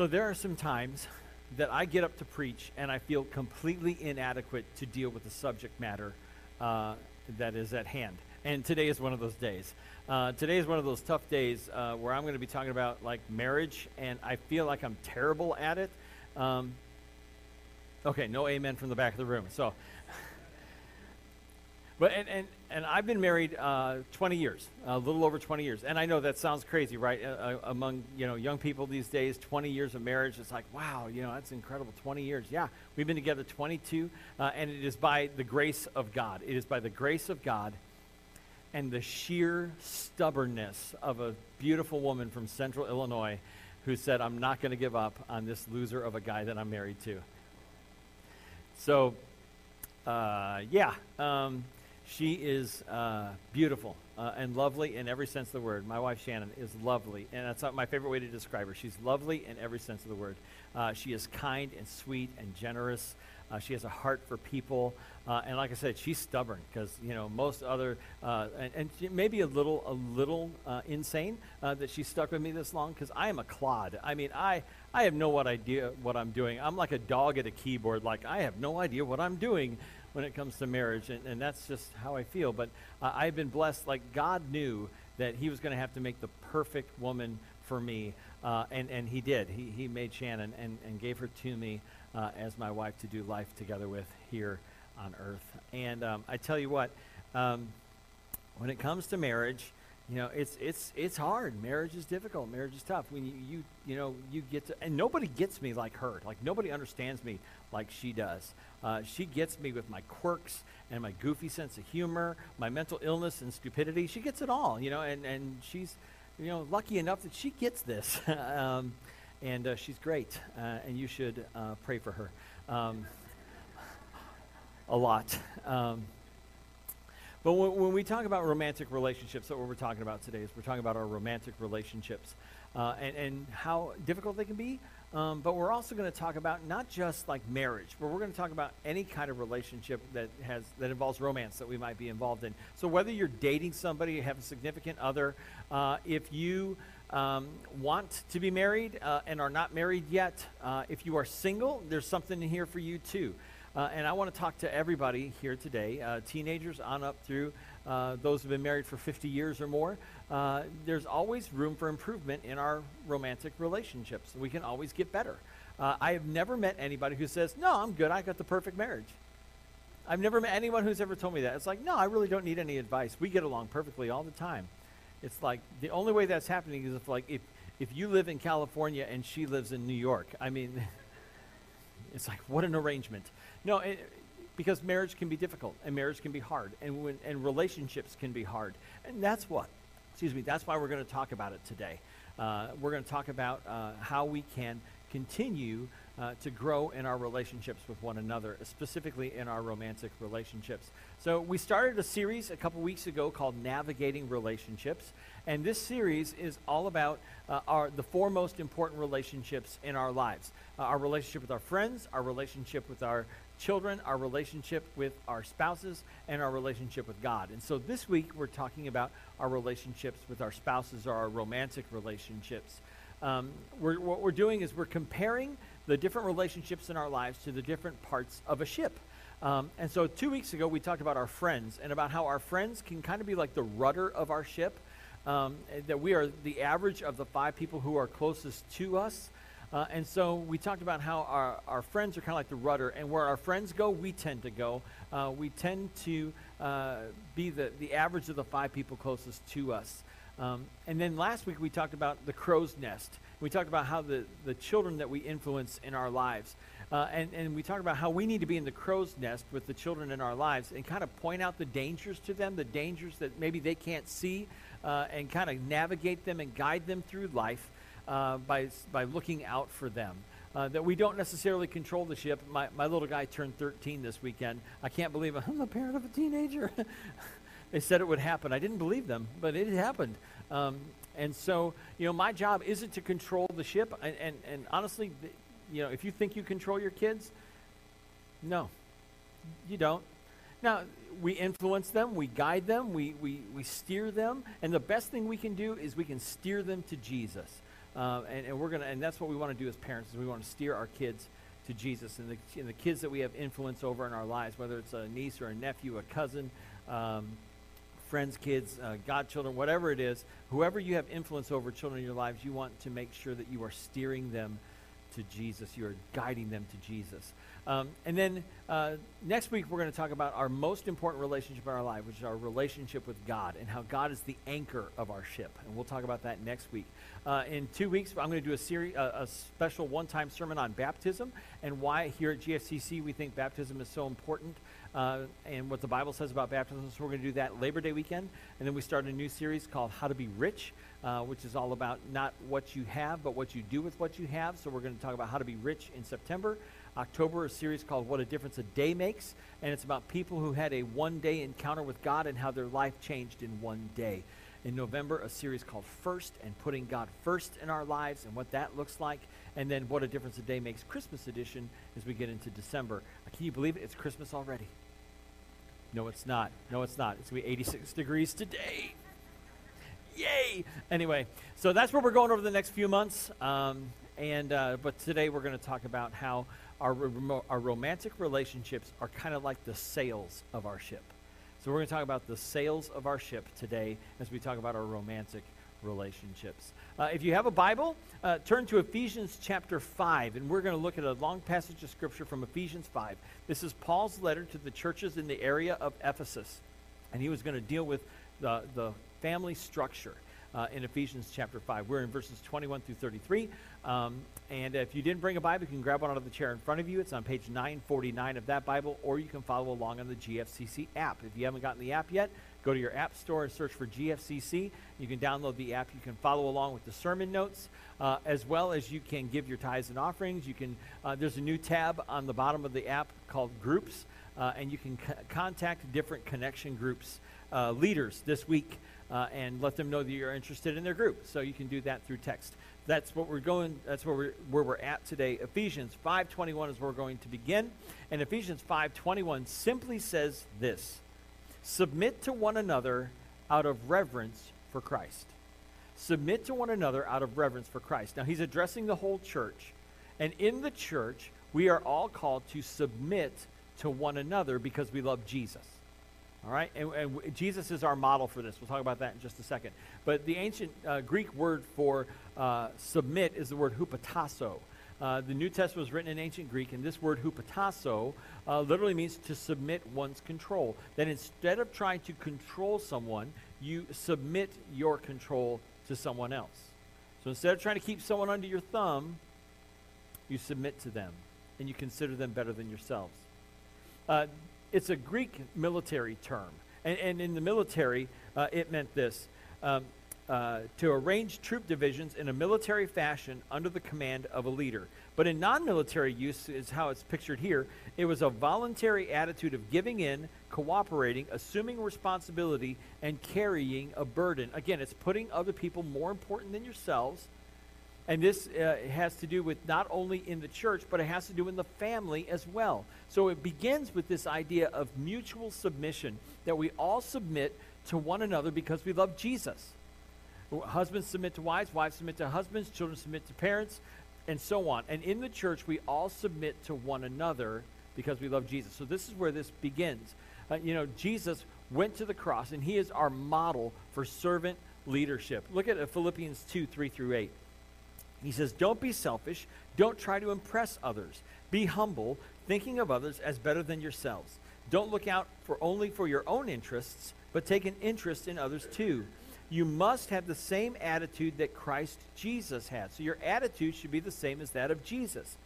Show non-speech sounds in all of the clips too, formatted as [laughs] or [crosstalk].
So there are some times that I get up to preach and I feel completely inadequate to deal with the subject matter uh, that is at hand. And today is one of those days. Uh, today is one of those tough days uh, where I'm going to be talking about like marriage, and I feel like I'm terrible at it. Um, okay, no amen from the back of the room. So, but and, and and I've been married uh, 20 years, a little over 20 years, and I know that sounds crazy, right? Uh, uh, among you know young people these days, 20 years of marriage, it's like wow, you know that's incredible. 20 years, yeah. We've been together 22, uh, and it is by the grace of God. It is by the grace of God, and the sheer stubbornness of a beautiful woman from Central Illinois, who said, "I'm not going to give up on this loser of a guy that I'm married to." So, uh, yeah. Um, she is uh, beautiful uh, and lovely in every sense of the word. My wife Shannon is lovely, and that's not my favorite way to describe her. She's lovely in every sense of the word. Uh, she is kind and sweet and generous. Uh, she has a heart for people, uh, and like I said, she's stubborn because you know most other uh, and, and maybe a little a little insane that she stuck with me this long because I am a clod. I mean, I I have no idea what I'm doing. I'm like a dog at a keyboard. Like I have no idea what I'm doing when it comes to marriage, and, and that's just how I feel. But uh, I've been blessed. Like God knew that He was going to have to make the perfect woman for me, uh, and and He did. He He made Shannon and and gave her to me uh, as my wife to do life together with here on earth. And um, I tell you what, um, when it comes to marriage you know it's it's it's hard. Marriage is difficult. Marriage is tough. When you you you know you get to and nobody gets me like her like nobody understands me like she does. Uh, she gets me with my quirks and my goofy sense of humor my mental illness and stupidity. She gets it all you know and and she's you know lucky enough that she gets this. [laughs] Um, and uh, she's great. Uh, and you should uh, pray for her um, a lot. Um, but when, when, we talk about romantic relationships, what we're talking about today is we're talking about our romantic relationships uh, and, and how difficult they can be. Um, but we're also going to talk about not just like marriage, but we're going to talk about any kind of relationship that has that involves romance that we might be involved in. So whether you're dating somebody, you have a significant other, uh, if you um, want to be married uh, and are not married yet, uh, if you are single, there's something in here for you too. Uh, and I want to talk to everybody here today, uh, teenagers on up through uh, those who've been married for 50 years or more. Uh, there's always room for improvement in our romantic relationships. We can always get better. Uh, I have never met anybody who says, No, I'm good. I got the perfect marriage. I've never met anyone who's ever told me that. It's like, No, I really don't need any advice. We get along perfectly all the time. It's like the only way that's happening is if, like, if, if you live in California and she lives in New York. I mean, [laughs] it's like, what an arrangement. No, it, because marriage can be difficult and marriage can be hard and, when, and relationships can be hard. And that's what, excuse me, that's why we're going to talk about it today. Uh, we're going to talk about uh, how we can continue uh, to grow in our relationships with one another, specifically in our romantic relationships. So, we started a series a couple weeks ago called Navigating Relationships, and this series is all about uh, our, the four most important relationships in our lives uh, our relationship with our friends, our relationship with our children, our relationship with our spouses, and our relationship with God. And so this week we're talking about our relationships with our spouses or our romantic relationships. Um, we're, what we're doing is we're comparing the different relationships in our lives to the different parts of a ship. Um, and so two weeks ago we talked about our friends and about how our friends can kind of be like the rudder of our ship. Um, that we are the average of the five people who are closest to us. Uh, and so we talked about how our, our friends are kind of like the rudder, and where our friends go, we tend to go. Uh, we tend to uh, be the, the average of the five people closest to us. Um, and then last week we talked about the crow's nest. We talked about how the, the children that we influence in our lives. Uh, and, and we talked about how we need to be in the crow's nest with the children in our lives and kind of point out the dangers to them, the dangers that maybe they can't see, uh, and kind of navigate them and guide them through life uh, by, by looking out for them. Uh, that we don't necessarily control the ship. My, my little guy turned 13 this weekend. I can't believe it. [laughs] I'm the parent of a teenager. [laughs] they said it would happen. I didn't believe them, but it happened. Um, and so, you know, my job isn't to control the ship. And, and, and honestly, you know, if you think you control your kids, no, you don't. Now, we influence them, we guide them, we, we, we steer them, and the best thing we can do is we can steer them to Jesus. Uh, and, and we're gonna, and that's what we want to do as parents. Is we want to steer our kids to Jesus and the, and the kids that we have influence over in our lives, whether it's a niece or a nephew, a cousin, um, friends, kids, uh, godchildren, whatever it is, whoever you have influence over children in your lives, you want to make sure that you are steering them to Jesus. You are guiding them to Jesus. Um, and then uh, next week, we're going to talk about our most important relationship in our life, which is our relationship with God and how God is the anchor of our ship. And we'll talk about that next week. Uh, in two weeks, I'm going to do a series, a special one-time sermon on baptism and why here at GFCC we think baptism is so important uh, and what the Bible says about baptism. So we're going to do that Labor Day weekend, and then we start a new series called How to Be Rich, uh, which is all about not what you have, but what you do with what you have. So we're going to talk about how to be rich in September. October, a series called What a Difference a Day Makes, and it's about people who had a one-day encounter with God and how their life changed in one day in November a series called First and putting God first in our lives and what that looks like. And then What a Difference a Day Makes Christmas edition as we get into December. Can you believe it? It's Christmas already. No, it's not. No, it's not. It's going to be 86 degrees today. Yay! Anyway, so that's where we're going over the next few months. Um, and uh, but today we're going to talk about how our, our romantic relationships are kind of like the sails of our ship. So we're going to talk about the sails of our ship today as we talk about our romantic relationships. Uh, if you have a Bible, uh, turn to Ephesians chapter 5, and we're going to look at a long passage of Scripture from Ephesians 5. This is Paul's letter to the churches in the area of Ephesus, and he was going to deal with the, the family structure uh, in Ephesians chapter 5. We're in verses 21 through 33. Um, and if you didn't bring a Bible, you can grab one out of the chair in front of you. It's on page 949 of that Bible, or you can follow along on the GFCC app. If you haven't gotten the app yet, go to your app store and search for GFCC. You can download the app. You can follow along with the sermon notes, uh, as well as you can give your tithes and offerings. You can. Uh, there's a new tab on the bottom of the app called Groups, uh, and you can c- contact different connection groups uh, leaders this week uh, and let them know that you're interested in their group. So you can do that through text. That's what we're going. That's where we're where we're at today. Ephesians 5:21 is where we're going to begin, and Ephesians 5:21 simply says this: Submit to one another out of reverence for Christ. Submit to one another out of reverence for Christ. Now he's addressing the whole church, and in the church we are all called to submit to one another because we love Jesus. All right? And, and, Jesus is our model for this. We'll talk about that in just a second. But the ancient uh, Greek word for uh, submit is the word hupotasso. Uh, the New Testament was written in ancient Greek, and this word hupotasso uh, literally means to submit one's control. That instead of trying to control someone, you submit your control to someone else. So instead of trying to keep someone under your thumb, you submit to them, and you consider them better than yourselves. Uh, it's a Greek military term. And, and in the military, uh, it meant this um, uh, to arrange troop divisions in a military fashion under the command of a leader. But in non military use, is how it's pictured here, it was a voluntary attitude of giving in, cooperating, assuming responsibility, and carrying a burden. Again, it's putting other people more important than yourselves and this uh, has to do with not only in the church, but it has to do in the family as well. So it begins with this idea of mutual submission, that we all submit to one another because we love Jesus. Husbands submit to wives, wives submit to husbands, children submit to parents, and so on. And in the church, we all submit to one another because we love Jesus. So this is where this begins. Uh, you know, Jesus went to the cross, and he is our model for servant leadership. Look at uh, Philippians 2 3 through 8. He says, Don't be selfish. Don't try to impress others. Be humble, thinking of others as better than yourselves. Don't look out for only for your own interests, but take an interest in others too. You must have the same attitude that Christ Jesus had. So your attitude should be the same as that of Jesus.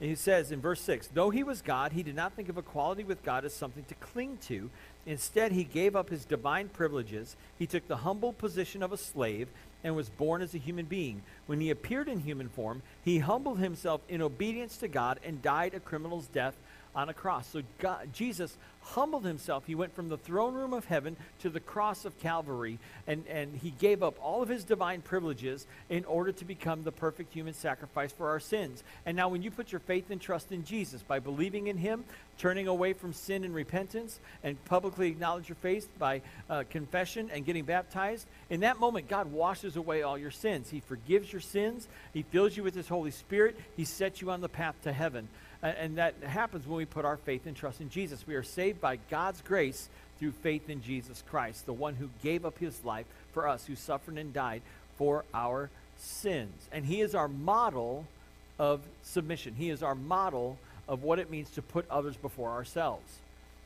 And he says in verse 6 Though he was God, he did not think of equality with God as something to cling to. Instead, he gave up his divine privileges. He took the humble position of a slave and was born as a human being. When he appeared in human form, he humbled himself in obedience to God and died a criminal's death on a cross. So God, Jesus humbled himself. He went from the throne room of heaven to the cross of Calvary, and, and he gave up all of his divine privileges in order to become the perfect human sacrifice for our sins. And now, when you put your faith and trust in Jesus by believing in him, turning away from sin and repentance, and publicly acknowledge your faith by uh, confession and getting baptized, in that moment, God washes away all your sins. He forgives your sins, He fills you with His Holy Spirit, He sets you on the path to heaven. And that happens when we put our faith and trust in Jesus. We are saved by God's grace through faith in Jesus Christ, the one who gave up his life for us, who suffered and died for our sins. And he is our model of submission. He is our model of what it means to put others before ourselves.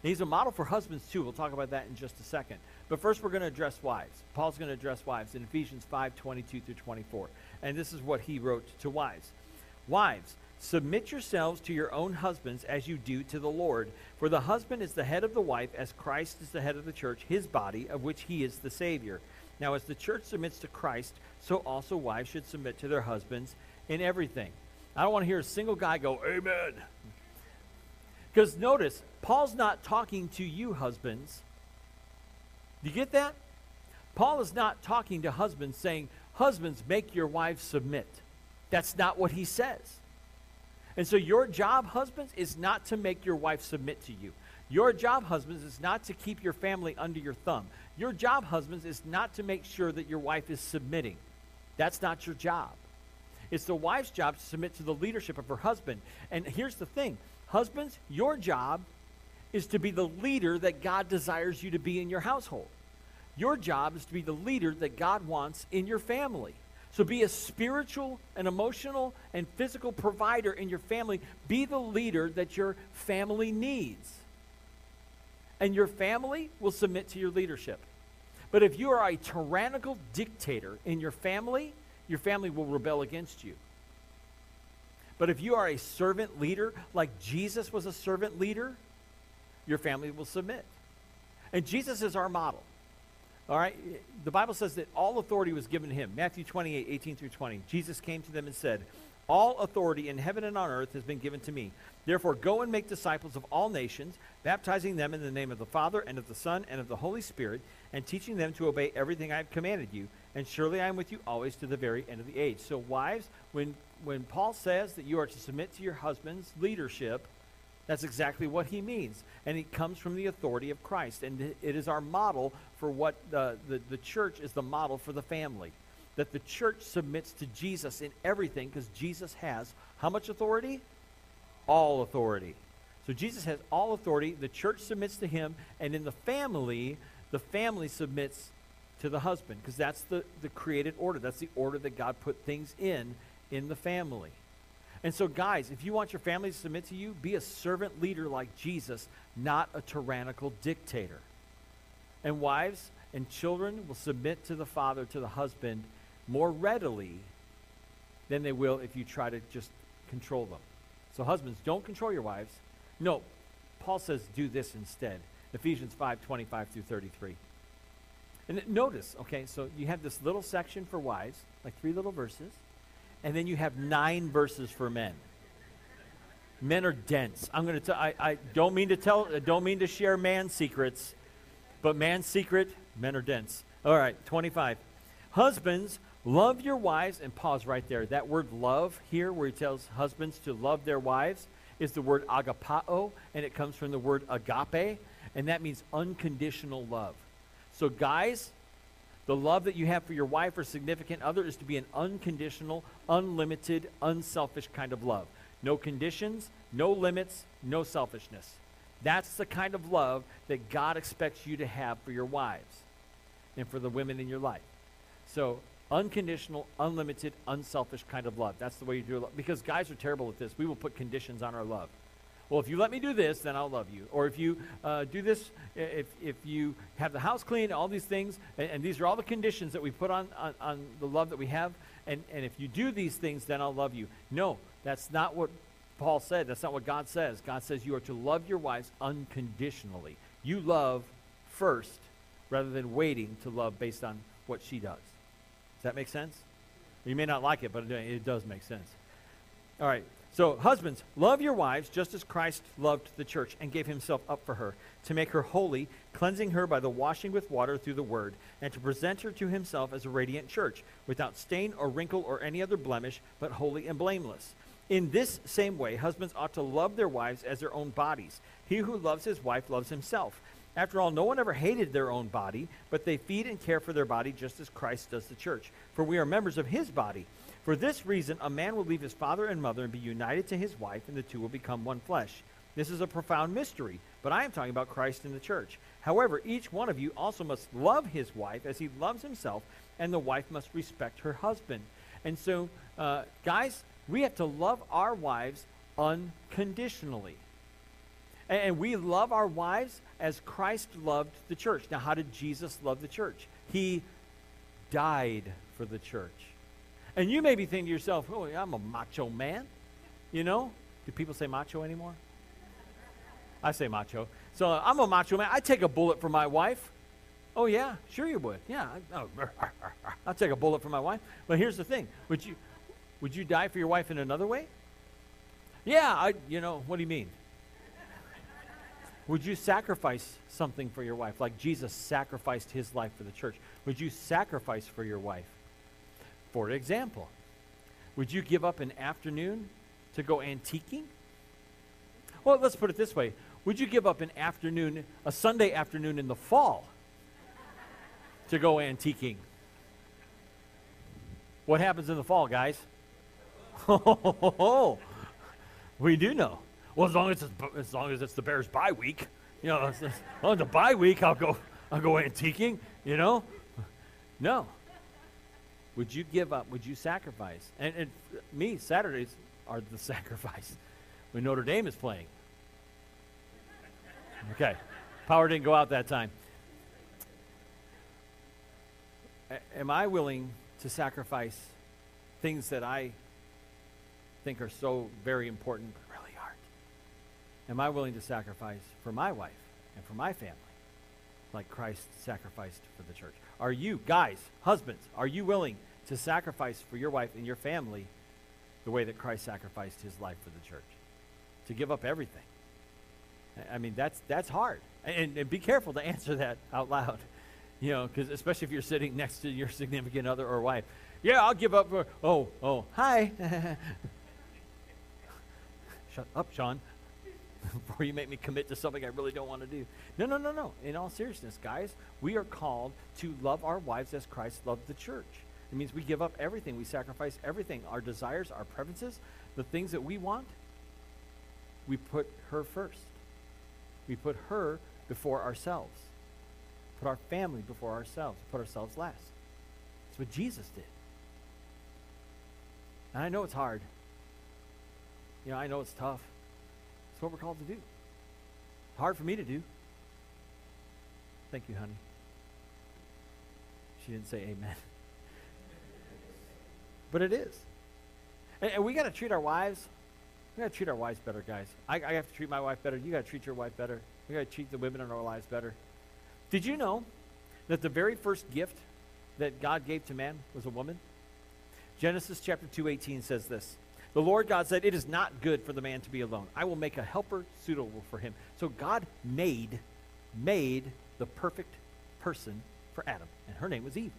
he's a model for husbands too. We'll talk about that in just a second. But first, we're going to address wives. Paul's going to address wives in Ephesians 5 22 through 24. And this is what he wrote to wives Wives, Submit yourselves to your own husbands as you do to the Lord. For the husband is the head of the wife, as Christ is the head of the church, his body, of which he is the Savior. Now, as the church submits to Christ, so also wives should submit to their husbands in everything. I don't want to hear a single guy go, Amen. Because notice, Paul's not talking to you, husbands. Do you get that? Paul is not talking to husbands saying, Husbands, make your wives submit. That's not what he says. And so your job, husbands, is not to make your wife submit to you. Your job, husbands, is not to keep your family under your thumb. Your job, husbands, is not to make sure that your wife is submitting. That's not your job. It's the wife's job to submit to the leadership of her husband. And here's the thing husbands, your job is to be the leader that God desires you to be in your household. Your job is to be the leader that God wants in your family. So be a spiritual and emotional and physical provider in your family. Be the leader that your family needs. And your family will submit to your leadership. But if you are a tyrannical dictator in your family, your family will rebel against you. But if you are a servant leader, like Jesus was a servant leader, your family will submit. And Jesus is our model. All right? The Bible says that all authority was given to him. Matthew 28, 18 through 20. Jesus came to them and said, All authority in heaven and on earth has been given to me. Therefore, go and make disciples of all nations, baptizing them in the name of the Father, and of the Son, and of the Holy Spirit, and teaching them to obey everything I have commanded you. And surely I am with you always to the very end of the age. So, wives, when, when Paul says that you are to submit to your husband's leadership, that's exactly what he means. And it comes from the authority of Christ. And it is our model for what the, the, the church is the model for the family. That the church submits to Jesus in everything because Jesus has how much authority? All authority. So Jesus has all authority. The church submits to him. And in the family, the family submits to the husband because that's the, the created order. That's the order that God put things in in the family. And so, guys, if you want your family to submit to you, be a servant leader like Jesus, not a tyrannical dictator. And wives and children will submit to the father, to the husband, more readily than they will if you try to just control them. So, husbands, don't control your wives. No, Paul says do this instead. Ephesians 5 25 through 33. And notice, okay, so you have this little section for wives, like three little verses and then you have nine verses for men. Men are dense. I'm going to tell. I, I don't mean to tell. Don't mean to share man secrets, but man's secret. Men are dense. All right, 25. Husbands, love your wives, and pause right there. That word love here, where he tells husbands to love their wives, is the word agapao, and it comes from the word agape, and that means unconditional love. So, guys, the love that you have for your wife or significant other is to be an unconditional, unlimited, unselfish kind of love. No conditions, no limits, no selfishness. That's the kind of love that God expects you to have for your wives and for the women in your life. So, unconditional, unlimited, unselfish kind of love. That's the way you do it. Because guys are terrible at this. We will put conditions on our love well, if you let me do this, then I'll love you. Or if you uh, do this, if, if you have the house clean, all these things, and, and these are all the conditions that we put on, on, on, the love that we have, and, and if you do these things, then I'll love you. No, that's not what Paul said. That's not what God says. God says you are to love your wives unconditionally. You love first rather than waiting to love based on what she does. Does that make sense? You may not like it, but it does make sense. All right. So, husbands, love your wives just as Christ loved the church and gave himself up for her, to make her holy, cleansing her by the washing with water through the word, and to present her to himself as a radiant church, without stain or wrinkle or any other blemish, but holy and blameless. In this same way, husbands ought to love their wives as their own bodies. He who loves his wife loves himself. After all, no one ever hated their own body, but they feed and care for their body just as Christ does the church. For we are members of his body. For this reason, a man will leave his father and mother and be united to his wife, and the two will become one flesh. This is a profound mystery, but I am talking about Christ and the church. However, each one of you also must love his wife as he loves himself, and the wife must respect her husband. And so, uh, guys, we have to love our wives unconditionally. And, and we love our wives as Christ loved the church. Now, how did Jesus love the church? He died for the church. And you may be thinking to yourself, oh, I'm a macho man. You know? Do people say macho anymore? I say macho. So I'm a macho man. I take a bullet for my wife. Oh, yeah? Sure you would. Yeah. Oh, [laughs] I'll take a bullet for my wife. But here's the thing. Would you, would you die for your wife in another way? Yeah, I, you know, what do you mean? Would you sacrifice something for your wife, like Jesus sacrificed his life for the church? Would you sacrifice for your wife? For example, would you give up an afternoon to go antiquing? Well, let's put it this way Would you give up an afternoon, a Sunday afternoon in the fall, to go antiquing? What happens in the fall, guys? [laughs] Oh, we do know. Well, as long as it's, as long as it's the Bears bye week, you know, as long as the bye week, I'll go I'll go antiquing. You know, no. Would you give up? Would you sacrifice? And, and me, Saturdays are the [laughs] sacrifice when Notre Dame is playing. Okay, power didn't go out that time. A- am I willing to sacrifice things that I think are so very important but really aren't? Am I willing to sacrifice for my wife and for my family like Christ sacrificed for the church? Are you, guys, husbands, are you willing to sacrifice for your wife and your family the way that Christ sacrificed his life for the church? To give up everything. I mean, that's, that's hard. And, and be careful to answer that out loud. You know, because especially if you're sitting next to your significant other or wife. Yeah, I'll give up. For, oh, oh, hi. [laughs] Shut up, Sean. [laughs] Before you make me commit to something I really don't want to do. No, no, no, no. In all seriousness, guys, we are called to love our wives as Christ loved the church. It means we give up everything. We sacrifice everything. Our desires, our preferences, the things that we want, we put her first. We put her before ourselves put our family before ourselves, put ourselves last. That's what Jesus did. And I know it's hard. You know, I know it's tough. What we're called to do. Hard for me to do. Thank you, honey. She didn't say amen. [laughs] but it is. And, and we got to treat our wives. We got to treat our wives better, guys. I, I have to treat my wife better. You got to treat your wife better. We got to treat the women in our lives better. Did you know that the very first gift that God gave to man was a woman? Genesis chapter 2:18 says this. The Lord God said, "It is not good for the man to be alone. I will make a helper suitable for him." So God made made the perfect person for Adam, and her name was Eve.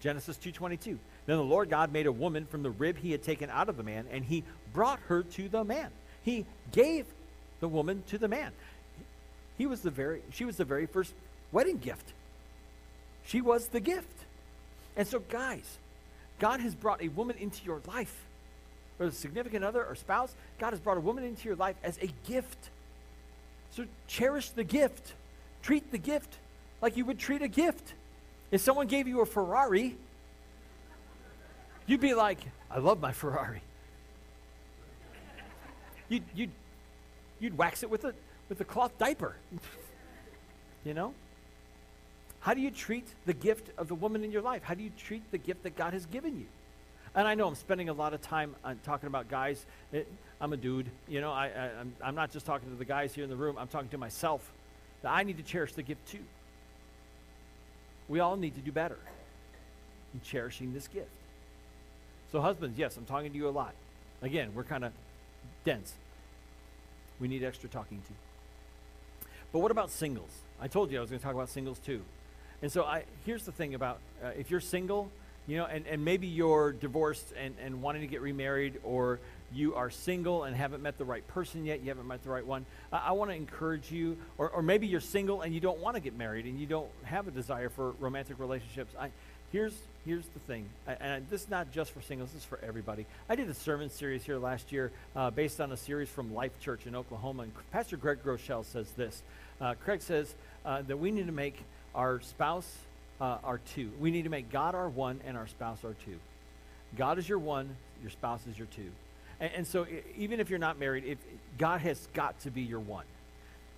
Genesis 2:22. Then the Lord God made a woman from the rib he had taken out of the man, and he brought her to the man. He gave the woman to the man. He was the very she was the very first wedding gift. She was the gift. And so, guys, God has brought a woman into your life, or a significant other or spouse. God has brought a woman into your life as a gift. So, cherish the gift. Treat the gift like you would treat a gift. If someone gave you a Ferrari, you'd be like, I love my Ferrari. You'd, you'd, you'd wax it with a, with a cloth diaper. [laughs] you know? How do you treat the gift of the woman in your life? How do you treat the gift that God has given you? And I know I'm spending a lot of time on talking about guys. It, I'm a dude. You know, I, I, I'm, I'm not just talking to the guys here in the room. I'm talking to myself. That I need to cherish the gift too. We all need to do better in cherishing this gift. So, husbands, yes, I'm talking to you a lot. Again, we're kind of dense. We need extra talking to. But what about singles? I told you I was going to talk about singles too. And so I, here's the thing about uh, if you're single, you know, and, and maybe you're divorced and, and wanting to get remarried, or you are single and haven't met the right person yet, you haven't met the right one, I, I want to encourage you, or, or maybe you're single and you don't want to get married and you don't have a desire for romantic relationships. I, here's, here's the thing, and this is not just for singles, this is for everybody. I did a sermon series here last year uh, based on a series from Life Church in Oklahoma, and Pastor Craig Groeschel says this. Uh, Craig says uh, that we need to make our spouse uh, our two. We need to make God our one and our spouse our two. God is your one, your spouse is your two. And, and so, even if you're not married, if God has got to be your one.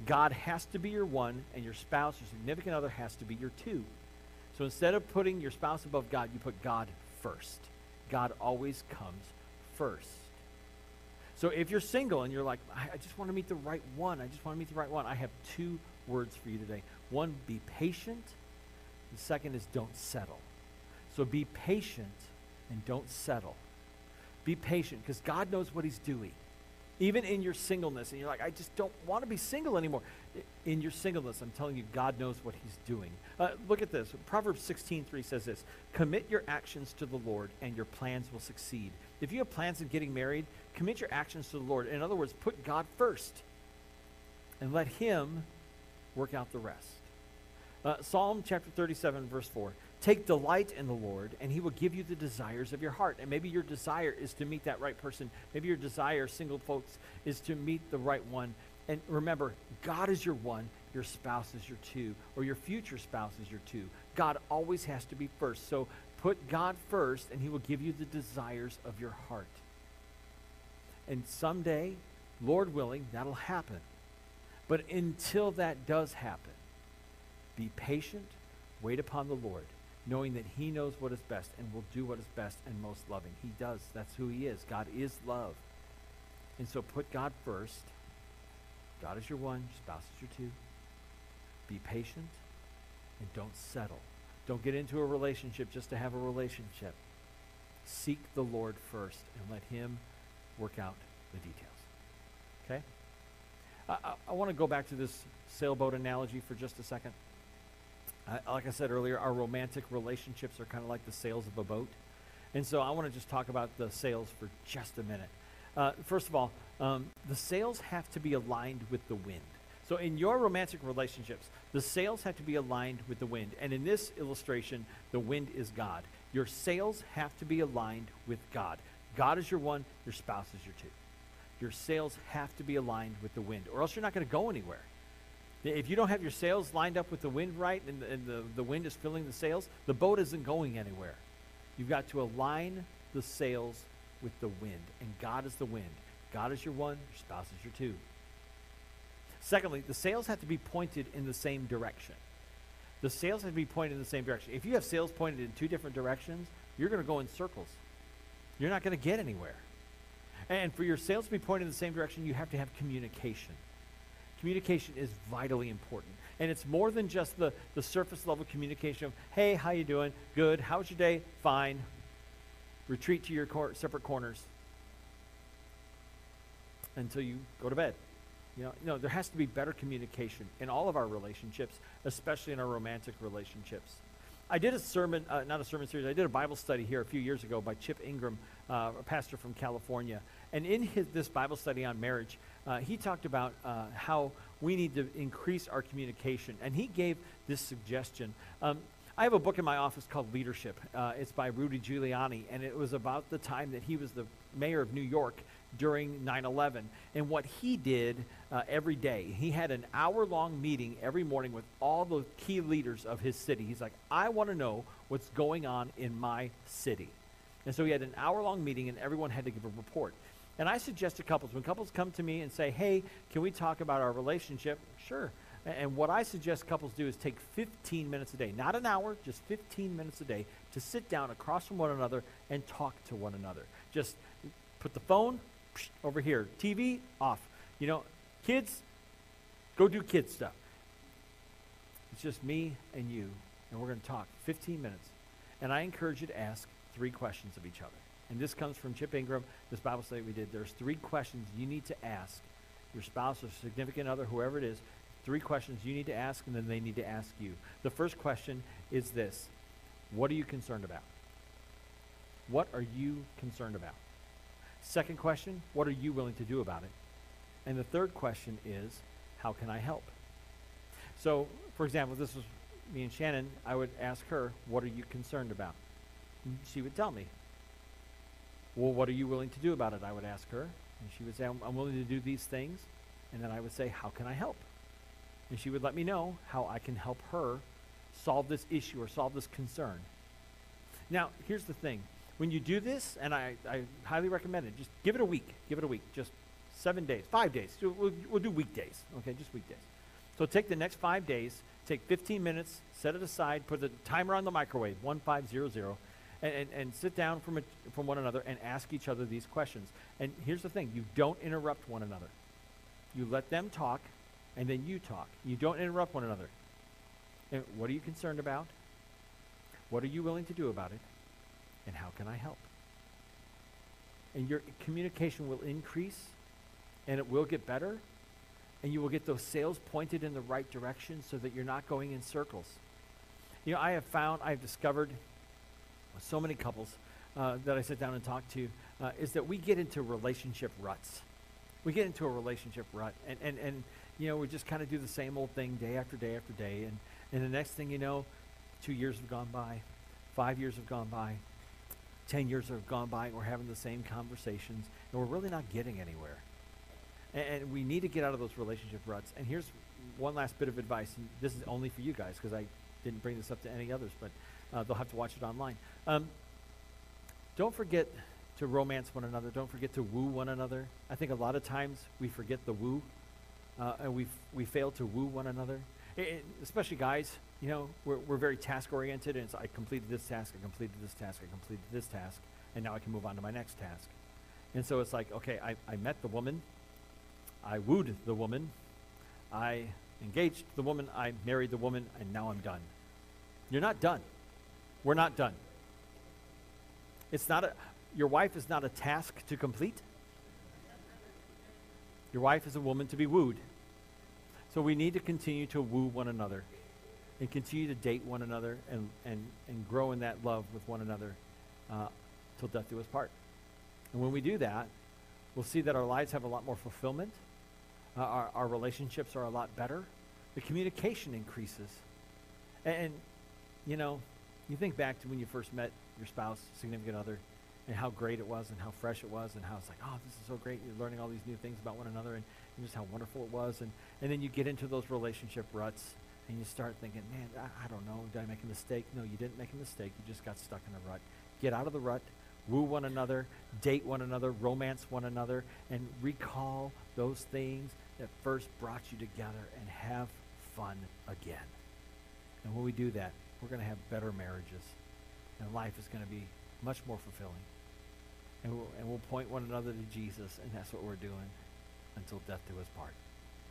God has to be your one, and your spouse, your significant other, has to be your two. So instead of putting your spouse above God, you put God first. God always comes first. So if you're single and you're like, I, I just want to meet the right one, I just want to meet the right one, I have two words for you today. One, be patient. The second is don't settle. So be patient and don't settle. Be patient because God knows what He's doing. Even in your singleness, and you're like, I just don't want to be single anymore. In your singleness, I'm telling you, God knows what He's doing. Uh, look at this. Proverbs 16:3 says this: "Commit your actions to the Lord, and your plans will succeed." If you have plans of getting married, commit your actions to the Lord. In other words, put God first, and let Him work out the rest. Uh, Psalm chapter 37, verse 4. Take delight in the Lord, and He will give you the desires of your heart. And maybe your desire is to meet that right person. Maybe your desire, single folks, is to meet the right one. And remember, God is your one, your spouse is your two, or your future spouse is your two. God always has to be first. So put God first, and He will give you the desires of your heart. And someday, Lord willing, that'll happen. But until that does happen, be patient, wait upon the Lord knowing that he knows what is best and will do what is best and most loving. He does. That's who he is. God is love. And so put God first. God is your one, your spouse is your two. Be patient and don't settle. Don't get into a relationship just to have a relationship. Seek the Lord first and let him work out the details. Okay? I, I, I want to go back to this sailboat analogy for just a second. Uh, like I said earlier, our romantic relationships are kind of like the sails of a boat. And so I want to just talk about the sails for just a minute. Uh, first of all, um, the sails have to be aligned with the wind. So in your romantic relationships, the sails have to be aligned with the wind. And in this illustration, the wind is God. Your sails have to be aligned with God. God is your one, your spouse is your two. Your sails have to be aligned with the wind, or else you're not going to go anywhere. If you don't have your sails lined up with the wind right and, the, and the, the wind is filling the sails, the boat isn't going anywhere. You've got to align the sails with the wind, and God is the wind. God is your one, your spouse is your two. Secondly, the sails have to be pointed in the same direction. The sails have to be pointed in the same direction. If you have sails pointed in two different directions, you're going to go in circles. You're not going to get anywhere. And for your sails to be pointed in the same direction, you have to have communication communication is vitally important. And it's more than just the, the surface level communication of, hey, how you doing? Good. How was your day? Fine. Retreat to your cor- separate corners until you go to bed. You know, you know, there has to be better communication in all of our relationships, especially in our romantic relationships. I did a sermon, uh, not a sermon series, I did a Bible study here a few years ago by Chip Ingram, uh, a pastor from California. And in his, this Bible study on marriage, uh, he talked about uh, how we need to increase our communication. And he gave this suggestion. Um, I have a book in my office called Leadership. Uh, it's by Rudy Giuliani, and it was about the time that he was the mayor of New York during 9 11. And what he did uh, every day, he had an hour long meeting every morning with all the key leaders of his city. He's like, I want to know what's going on in my city. And so he had an hour long meeting, and everyone had to give a report. And I suggest to couples, when couples come to me and say, hey, can we talk about our relationship? Sure. And what I suggest couples do is take 15 minutes a day, not an hour, just 15 minutes a day, to sit down across from one another and talk to one another. Just put the phone over here, TV off. You know, kids, go do kid stuff. It's just me and you, and we're going to talk 15 minutes. And I encourage you to ask three questions of each other. And this comes from Chip Ingram, this Bible study we did. There's three questions you need to ask your spouse or significant other, whoever it is, three questions you need to ask, and then they need to ask you. The first question is this What are you concerned about? What are you concerned about? Second question, what are you willing to do about it? And the third question is, how can I help? So, for example, this was me and Shannon, I would ask her, what are you concerned about? She would tell me. Well, what are you willing to do about it? I would ask her. And she would say, I'm, I'm willing to do these things. And then I would say, how can I help? And she would let me know how I can help her solve this issue or solve this concern. Now, here's the thing. When you do this, and I, I highly recommend it, just give it a week. Give it a week. Just seven days, five days. We'll, we'll do weekdays, okay? Just weekdays. So take the next five days, take 15 minutes, set it aside, put the timer on the microwave, 1500, and, and, and sit down from, a, from one another and ask each other these questions. And here's the thing you don't interrupt one another. You let them talk, and then you talk. You don't interrupt one another. And what are you concerned about? What are you willing to do about it? And how can I help? And your communication will increase and it will get better and you will get those sails pointed in the right direction so that you're not going in circles. You know, I have found, I've discovered so many couples uh, that I sit down and talk to uh, is that we get into relationship ruts. We get into a relationship rut and, and, and you know, we just kind of do the same old thing day after day after day. And, and the next thing you know, two years have gone by, five years have gone by, 10 years have gone by, and we're having the same conversations, and we're really not getting anywhere. And, and we need to get out of those relationship ruts. And here's one last bit of advice, and this is only for you guys because I didn't bring this up to any others, but uh, they'll have to watch it online. Um, don't forget to romance one another. Don't forget to woo one another. I think a lot of times we forget the woo, uh, and we we fail to woo one another. It, it, especially guys, you know, we're, we're very task oriented, and it's I completed this task, I completed this task, I completed this task, and now I can move on to my next task. And so it's like, okay, I, I met the woman, I wooed the woman, I engaged the woman, I married the woman, and now I'm done. You're not done. We're not done. It's not a, your wife is not a task to complete. Your wife is a woman to be wooed. So we need to continue to woo one another and continue to date one another and, and, and grow in that love with one another uh, till death do us part. And when we do that, we'll see that our lives have a lot more fulfillment. Uh, our, our relationships are a lot better. The communication increases. And, and, you know, you think back to when you first met your spouse, significant other, and how great it was and how fresh it was and how it's like, oh, this is so great. You're learning all these new things about one another and, and just how wonderful it was. And, and then you get into those relationship ruts and you start thinking, man, I, I don't know. Did I make a mistake? No, you didn't make a mistake. You just got stuck in a rut. Get out of the rut, woo one another, date one another, romance one another, and recall those things that first brought you together and have fun again. And when we do that, we're going to have better marriages. And life is going to be much more fulfilling. And we'll, and we'll point one another to Jesus, and that's what we're doing until death do us part.